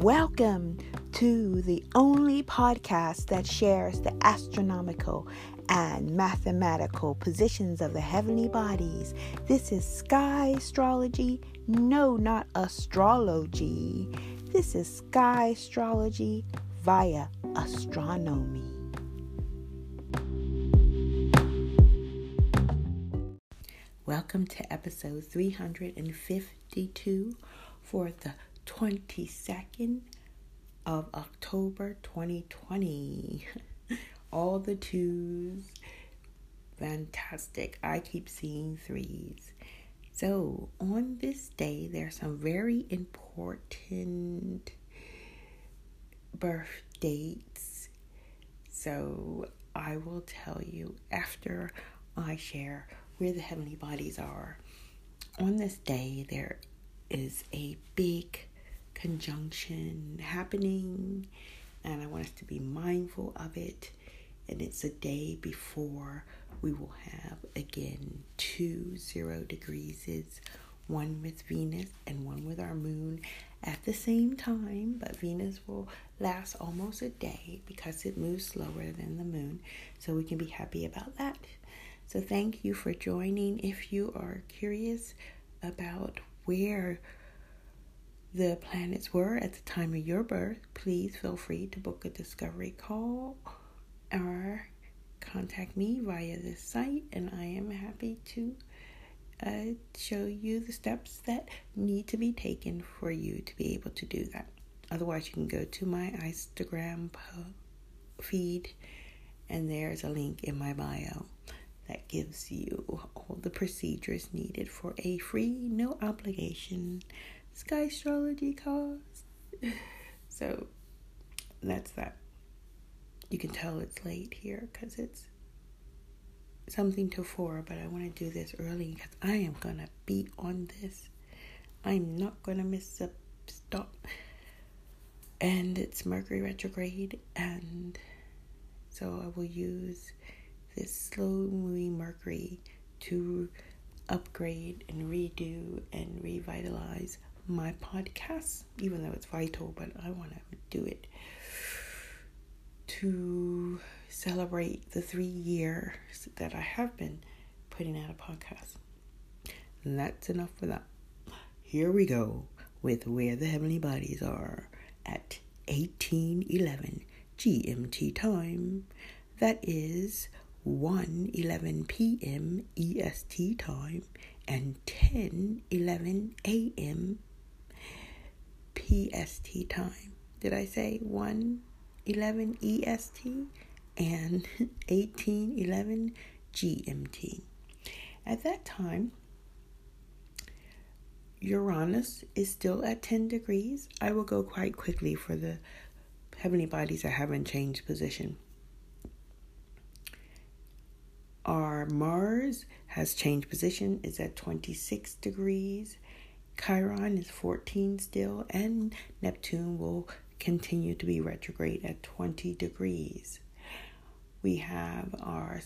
Welcome to the only podcast that shares the astronomical and mathematical positions of the heavenly bodies. This is sky astrology. No, not astrology. This is sky astrology via astronomy. Welcome to episode 352 for the 22nd of October 2020. All the twos. Fantastic. I keep seeing threes. So, on this day, there are some very important birth dates. So, I will tell you after I share where the heavenly bodies are. On this day, there is a big conjunction happening, and I want us to be mindful of it. And it's a day before we will have again two zero degrees, one with Venus and one with our moon at the same time. But Venus will last almost a day because it moves slower than the moon, so we can be happy about that. So, thank you for joining. If you are curious about where the planets were at the time of your birth, please feel free to book a discovery call or contact me via this site, and I am happy to uh, show you the steps that need to be taken for you to be able to do that. Otherwise, you can go to my Instagram feed, and there's a link in my bio that gives you all the procedures needed for a free, no obligation Sky Astrology course. so that's that. You can tell it's late here because it's something to four, but I want to do this early because I am gonna be on this. I'm not gonna miss a stop. And it's Mercury retrograde, and so I will use this slow moving Mercury to upgrade and redo and revitalize my podcast, even though it's vital, but I want to do it to celebrate the three years that I have been putting out a podcast. And that's enough for that. Here we go with where the heavenly bodies are at 1811 GMT time. That is 1 11 p.m. EST time and 10 11 a.m. PST time. Did I say 1 11 EST and 18 11 GMT? At that time, Uranus is still at 10 degrees. I will go quite quickly for the heavenly bodies that haven't changed position. Our Mars has changed position, is at 26 degrees. Chiron is 14 still, and Neptune will continue to be retrograde at 20 degrees. We have our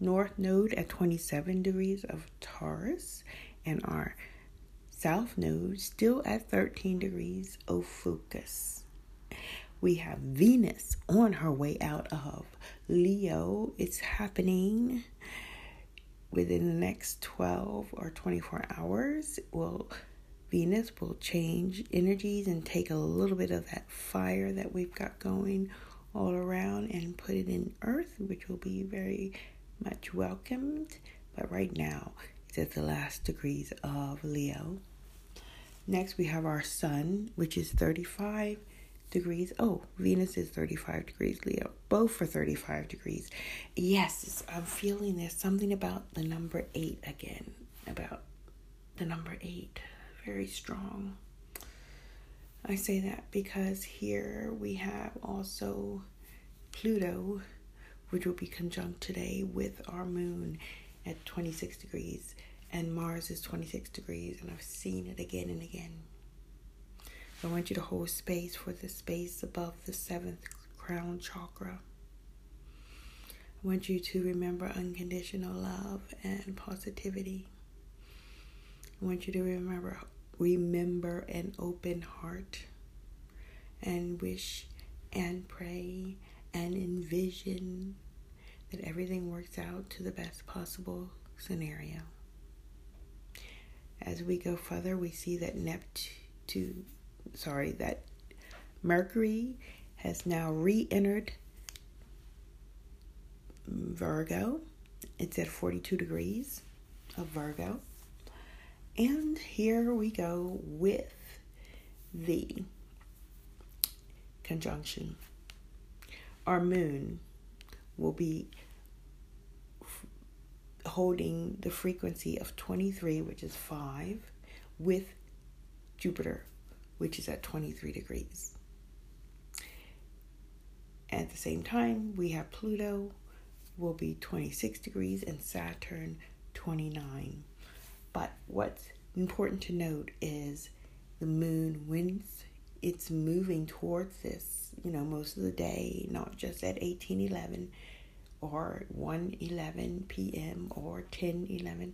north node at 27 degrees of Taurus, and our south node still at 13 degrees Ophiuchus. We have Venus on her way out of Leo. It's happening within the next 12 or 24 hours. Will Venus will change energies and take a little bit of that fire that we've got going all around and put it in Earth, which will be very much welcomed. But right now, it's at the last degrees of Leo. Next, we have our Sun, which is 35 degrees. Oh, Venus is 35 degrees, Leo. Both for 35 degrees. Yes, I'm feeling there's something about the number 8 again. About the number 8 very strong. I say that because here we have also Pluto, which will be conjunct today with our moon at 26 degrees, and Mars is 26 degrees, and I've seen it again and again. I want you to hold space for the space above the seventh crown chakra. I want you to remember unconditional love and positivity. I want you to remember remember an open heart and wish and pray and envision that everything works out to the best possible scenario. As we go further, we see that Neptune, sorry, that Mercury has now re entered Virgo. It's at 42 degrees of Virgo. And here we go with the conjunction. Our moon will be f- holding the frequency of 23, which is 5, with Jupiter, which is at 23 degrees. At the same time, we have Pluto will be 26 degrees and Saturn 29. But what's important to note is the moon when it's moving towards this, you know, most of the day, not just at 1811 or 1:11 p.m. or 10:11.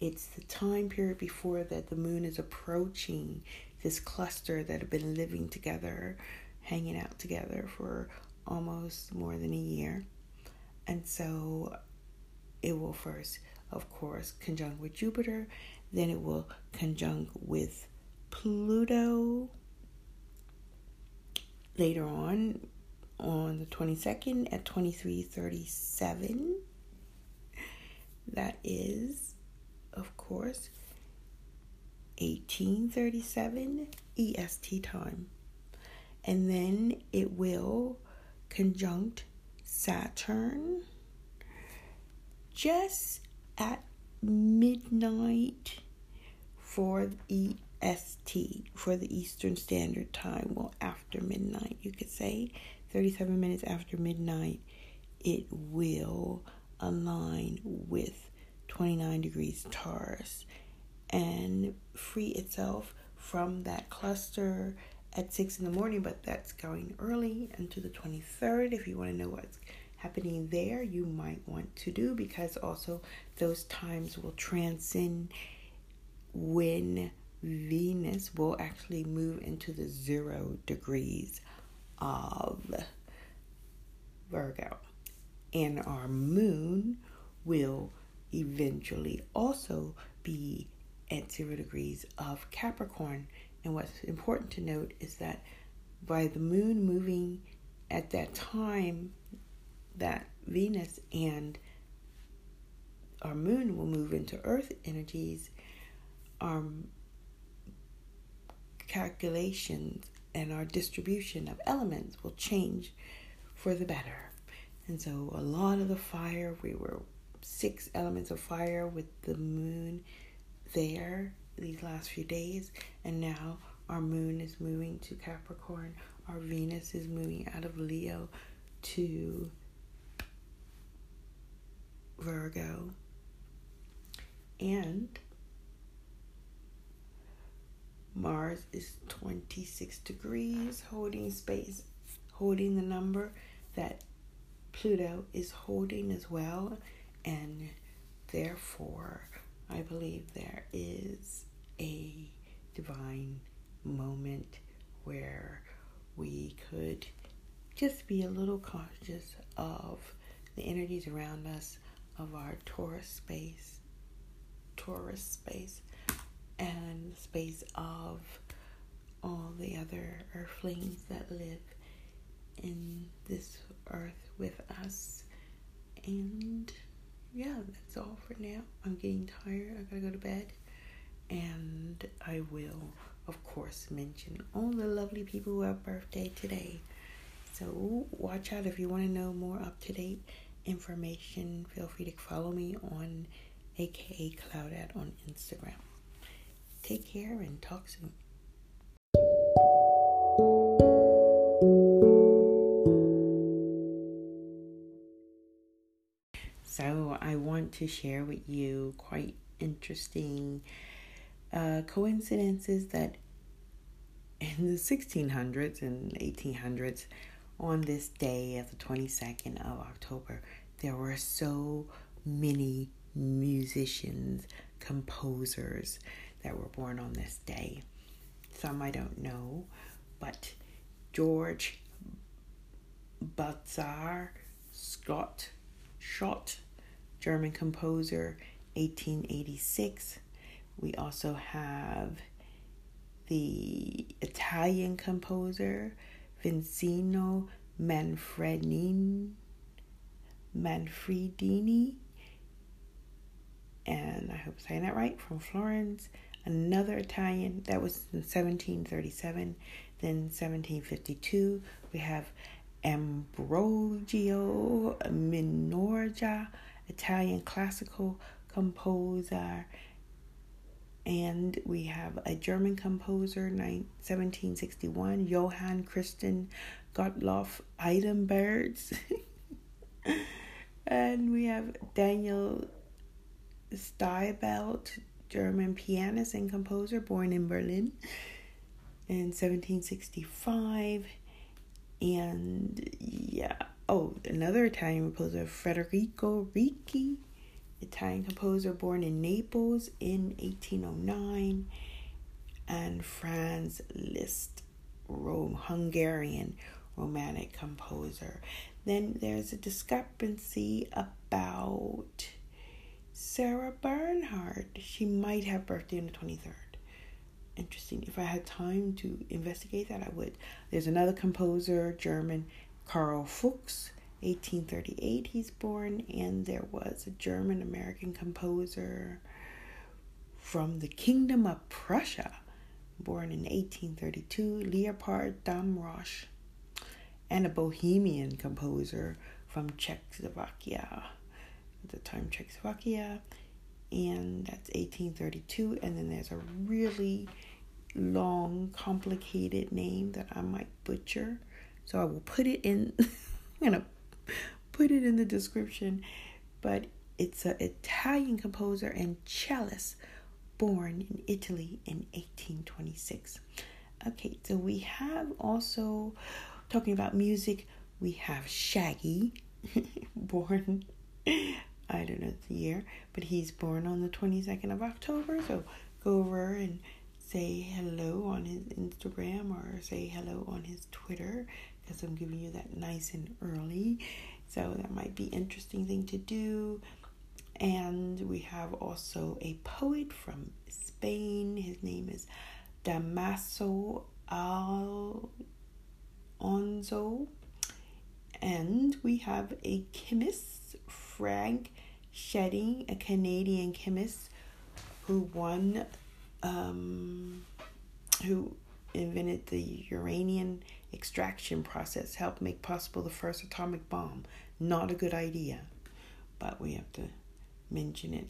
It's the time period before that the moon is approaching this cluster that have been living together, hanging out together for almost more than a year. And so it will first, of course, conjunct with Jupiter, then it will conjunct with Pluto later on on the 22nd at 2337 that is of course 1837 EST time. And then it will conjunct Saturn. Just at midnight for EST, for the Eastern Standard Time. Well, after midnight, you could say 37 minutes after midnight, it will align with 29 degrees Taurus and free itself from that cluster at 6 in the morning, but that's going early into the 23rd. If you want to know what's happening there, you might want to do because also those times will transcend when Venus will actually move into the zero degrees of Virgo. And our moon will eventually also be at zero degrees of Capricorn and what's important to note is that by the moon moving at that time, that Venus and our moon will move into earth energies, our calculations and our distribution of elements will change for the better. And so a lot of the fire, we were six elements of fire with the moon there these last few days, and now our moon is moving to Capricorn, our Venus is moving out of Leo to Virgo, and Mars is 26 degrees, holding space, holding the number that Pluto is holding as well, and therefore, I believe there is a divine moment where we could just be a little conscious of the energies around us, of our Taurus space, Taurus space, and space of all the other earthlings that live in this earth with us. And yeah, that's all for now. I'm getting tired. I gotta go to bed. And I will, of course, mention all the lovely people who have birthday today. So watch out if you want to know more up to date information. Feel free to follow me on aka Cloudette on Instagram. Take care and talk soon. So, I want to share with you quite interesting uh, coincidences that in the 1600s and 1800s, on this day of the 22nd of October, there were so many musicians, composers that were born on this day. Some I don't know, but George Bazar Scott Schott, German composer, 1886. We also have the Italian composer Vincino Manfredini, Manfredini, and I hope I'm saying that right, from Florence. Another Italian that was in 1737. Then 1752, we have Ambrogio Minoja, Italian classical composer. And we have a German composer, 1761, Johann Christian Gottlob Eidenbenz. and we have Daniel Steibelt, German pianist and composer, born in Berlin in 1765. And yeah, oh, another Italian composer, Federico Ricci, Italian composer born in Naples in 1809, and Franz Liszt, Rome, Hungarian romantic composer. Then there's a discrepancy about Sarah Bernhardt. She might have birthday on the 23rd. Interesting. If I had time to investigate that, I would. There's another composer, German, Karl Fuchs, 1838 he's born, and there was a German American composer from the Kingdom of Prussia, born in 1832, Leopold Damrosch, and a Bohemian composer from Czechoslovakia at the time Czechoslovakia, and that's 1832. And then there's a really long, complicated name that I might butcher, so I will put it in. I'm gonna put it in the description, but it's an Italian composer and cellist born in Italy in 1826. Okay, so we have also talking about music. We have Shaggy, born I don't know the year, but he's born on the 22nd of October. So go over and say hello on his Instagram or say hello on his Twitter because I'm giving you that nice and early. So that might be interesting thing to do. And we have also a poet from Spain. His name is Damaso Alonso. And we have a chemist, Frank Spedding, a Canadian chemist who won, um, who invented the uranium extraction process, helped make possible the first atomic bomb. Not a good idea, but we have to mention it.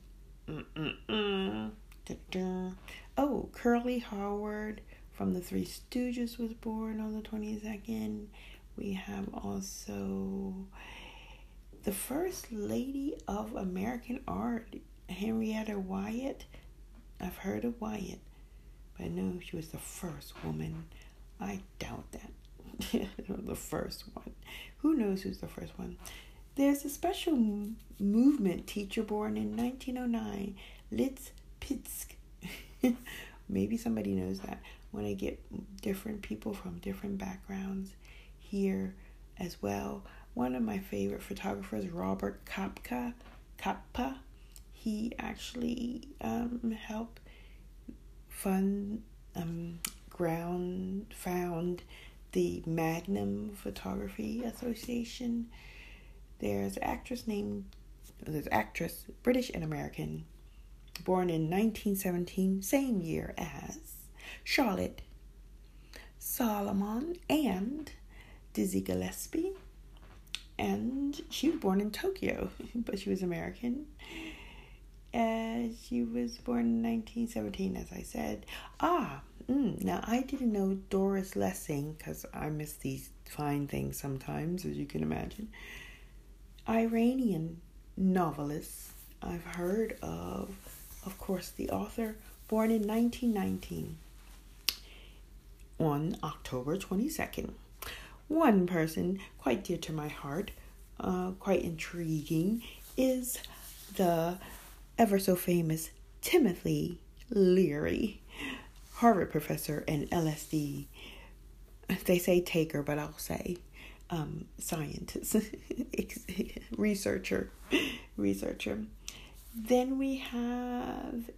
Oh, Curly Howard from the Three Stooges was born on the 22nd. We have also the First Lady of American Art, Henrietta Wyeth. I've heard of Wyeth, but I know she was the first woman. I doubt that. the first one. Who knows who's the first one? There's a special movement teacher born in 1909, Litz Pitsk. Maybe somebody knows that. When I get different people from different backgrounds here as well one of my favorite photographers, Robert Kapka, Capa, he actually um, helped fund, um, ground, found the Magnum Photography Association. There's an actress named, there's actress, British and American, born in 1917, same year as Charlotte Salomon and Dizzy Gillespie and she was born in Tokyo, but she was American. And she was born in 1917, as I said. Ah, mm, now I didn't know Doris Lessing because I miss these fine things sometimes, as you can imagine. Iranian novelist I've heard of, of course, the author, born in 1919 on October 22nd. One person, quite dear to my heart, uh, quite intriguing, is the ever so famous Timothy Leary, Harvard professor and LSD they say taker, but I'll say um, scientist, researcher, researcher. Then we have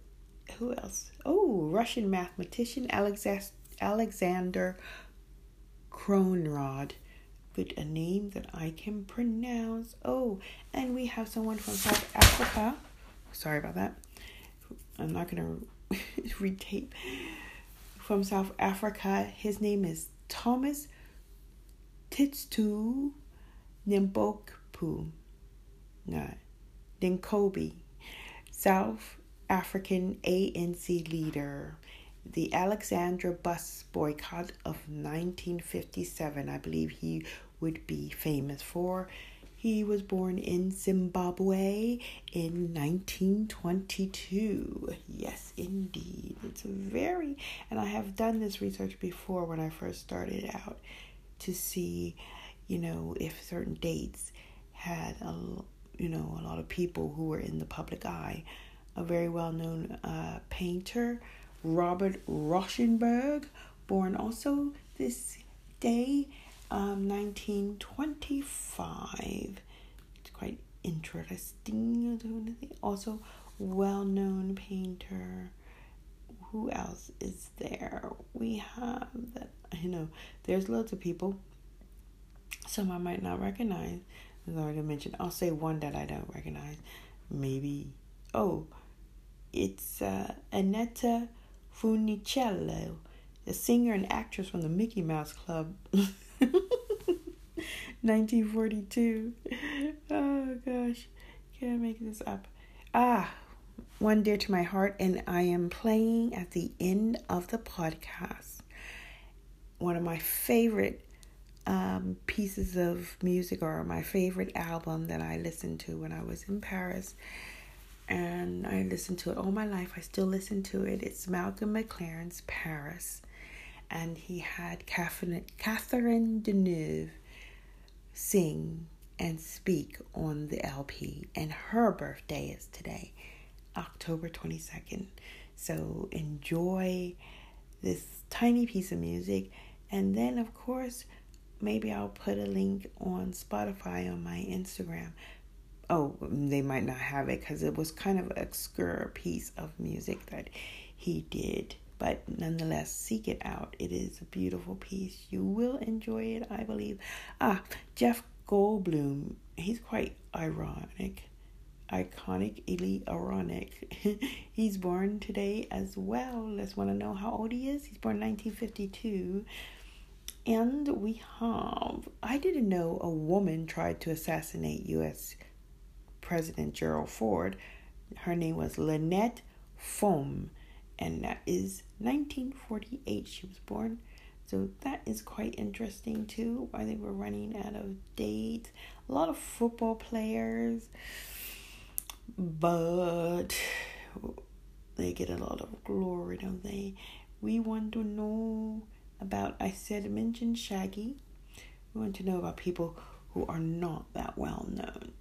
who else? Oh, Russian mathematician Alexander Kronrod with a name that I can pronounce. Oh, and we have someone from South Africa. Sorry about that. I'm not to retape. From South Africa, his name is Thomas Titstu Nimbokpu. Dinkobi. South African ANC leader. The Alexandra bus boycott of 1957, I believe he would be famous for. He was born in Zimbabwe in 1922. Yes, indeed. It's very, and I have done this research before when I first started out to see, you know, if certain dates had a, you know, a lot of people who were in the public eye. A very well known uh, painter, Robert Rauschenberg, born also this day, um, 1925. It's quite interesting. Also, well known painter. Who else is there? We have that you know, there's loads of people. Some I might not recognize. As I already mentioned, I'll say one that I don't recognize. Maybe, oh, it's uh, Annetta Funicello, a singer and actress from the Mickey Mouse Club. 1942. Oh gosh, can't make this up. Ah, one dear to my heart, and I am playing at the end of the podcast one of my favorite um, pieces of music or my favorite album that I listened to when I was in Paris. And I listened to it all my life. I still listen to it. It's Malcolm McLaren's Paris. And he had Catherine, Catherine Deneuve sing and speak on the LP. And her birthday is today, October 22nd. So enjoy this tiny piece of music and then, of course, maybe I'll put a link on Spotify on my Instagram. Oh, they might not have it because it was kind of an obscure piece of music that he did. But nonetheless, seek it out. It is a beautiful piece. You will enjoy it, I believe. Ah, Jeff Goldblum. He's quite ironic iconic elite ironic. he's born today as well. Let's want to know how old he is. He's born 1952. And we have, I didn't know a woman tried to assassinate U.S. President Gerald Ford. Her name was Lynette Fromme, and that is 1948 she was born. So that is quite interesting too. Why they were running out of dates. A lot of football players, but they get a lot of glory, don't they? We want to know about, I said, mention Shaggy. We want to know about people who are not that well known.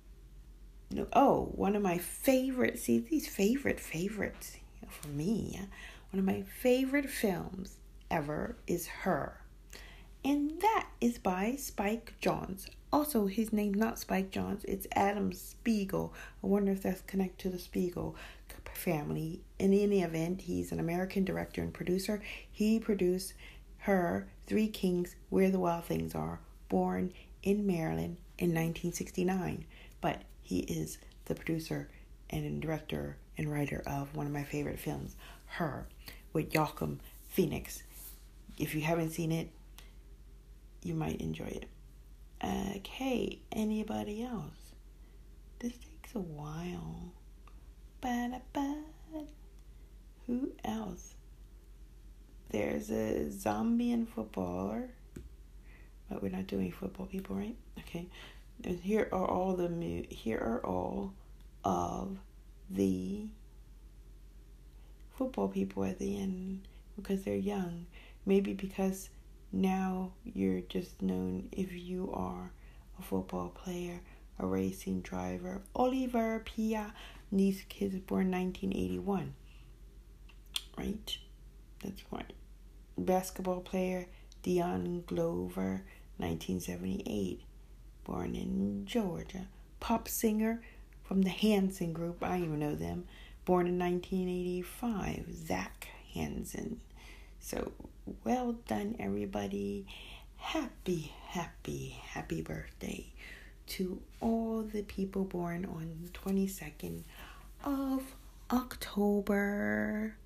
No, oh, one of my favorite, see, these favorite favorites for me, one of my favorite films ever is Her. And that is by Spike Jonze. Also, his name's not Spike Jonze, it's Adam Spiegel. I wonder if that's connected to the Spiegel family. In any event, he's an American director and producer. He produced her Three Kings Where the Wild Things Are, born in Maryland in 1969. But he is the producer and director and writer of one of my favorite films, Her, with Joaquin Phoenix. If you haven't seen it, you might enjoy it. Okay, anybody else? This takes a while. Ba-da-ba. Who else? There's a zombie Zambian footballer, but we're not doing football people, right? Okay. And here are all the here are all of the football people at the end because they're young. Maybe because now you're just known if you are a football player, a racing driver. Olivier Pla, these kids born 1981. Right? That's right basketball player Dion Glover, 1978, born in Georgia. Pop singer from the Hanson Group, I even know them, born in 1985, Zach Hanson. So, well done, everybody. Happy, happy, happy birthday to all the people born on 22nd of October.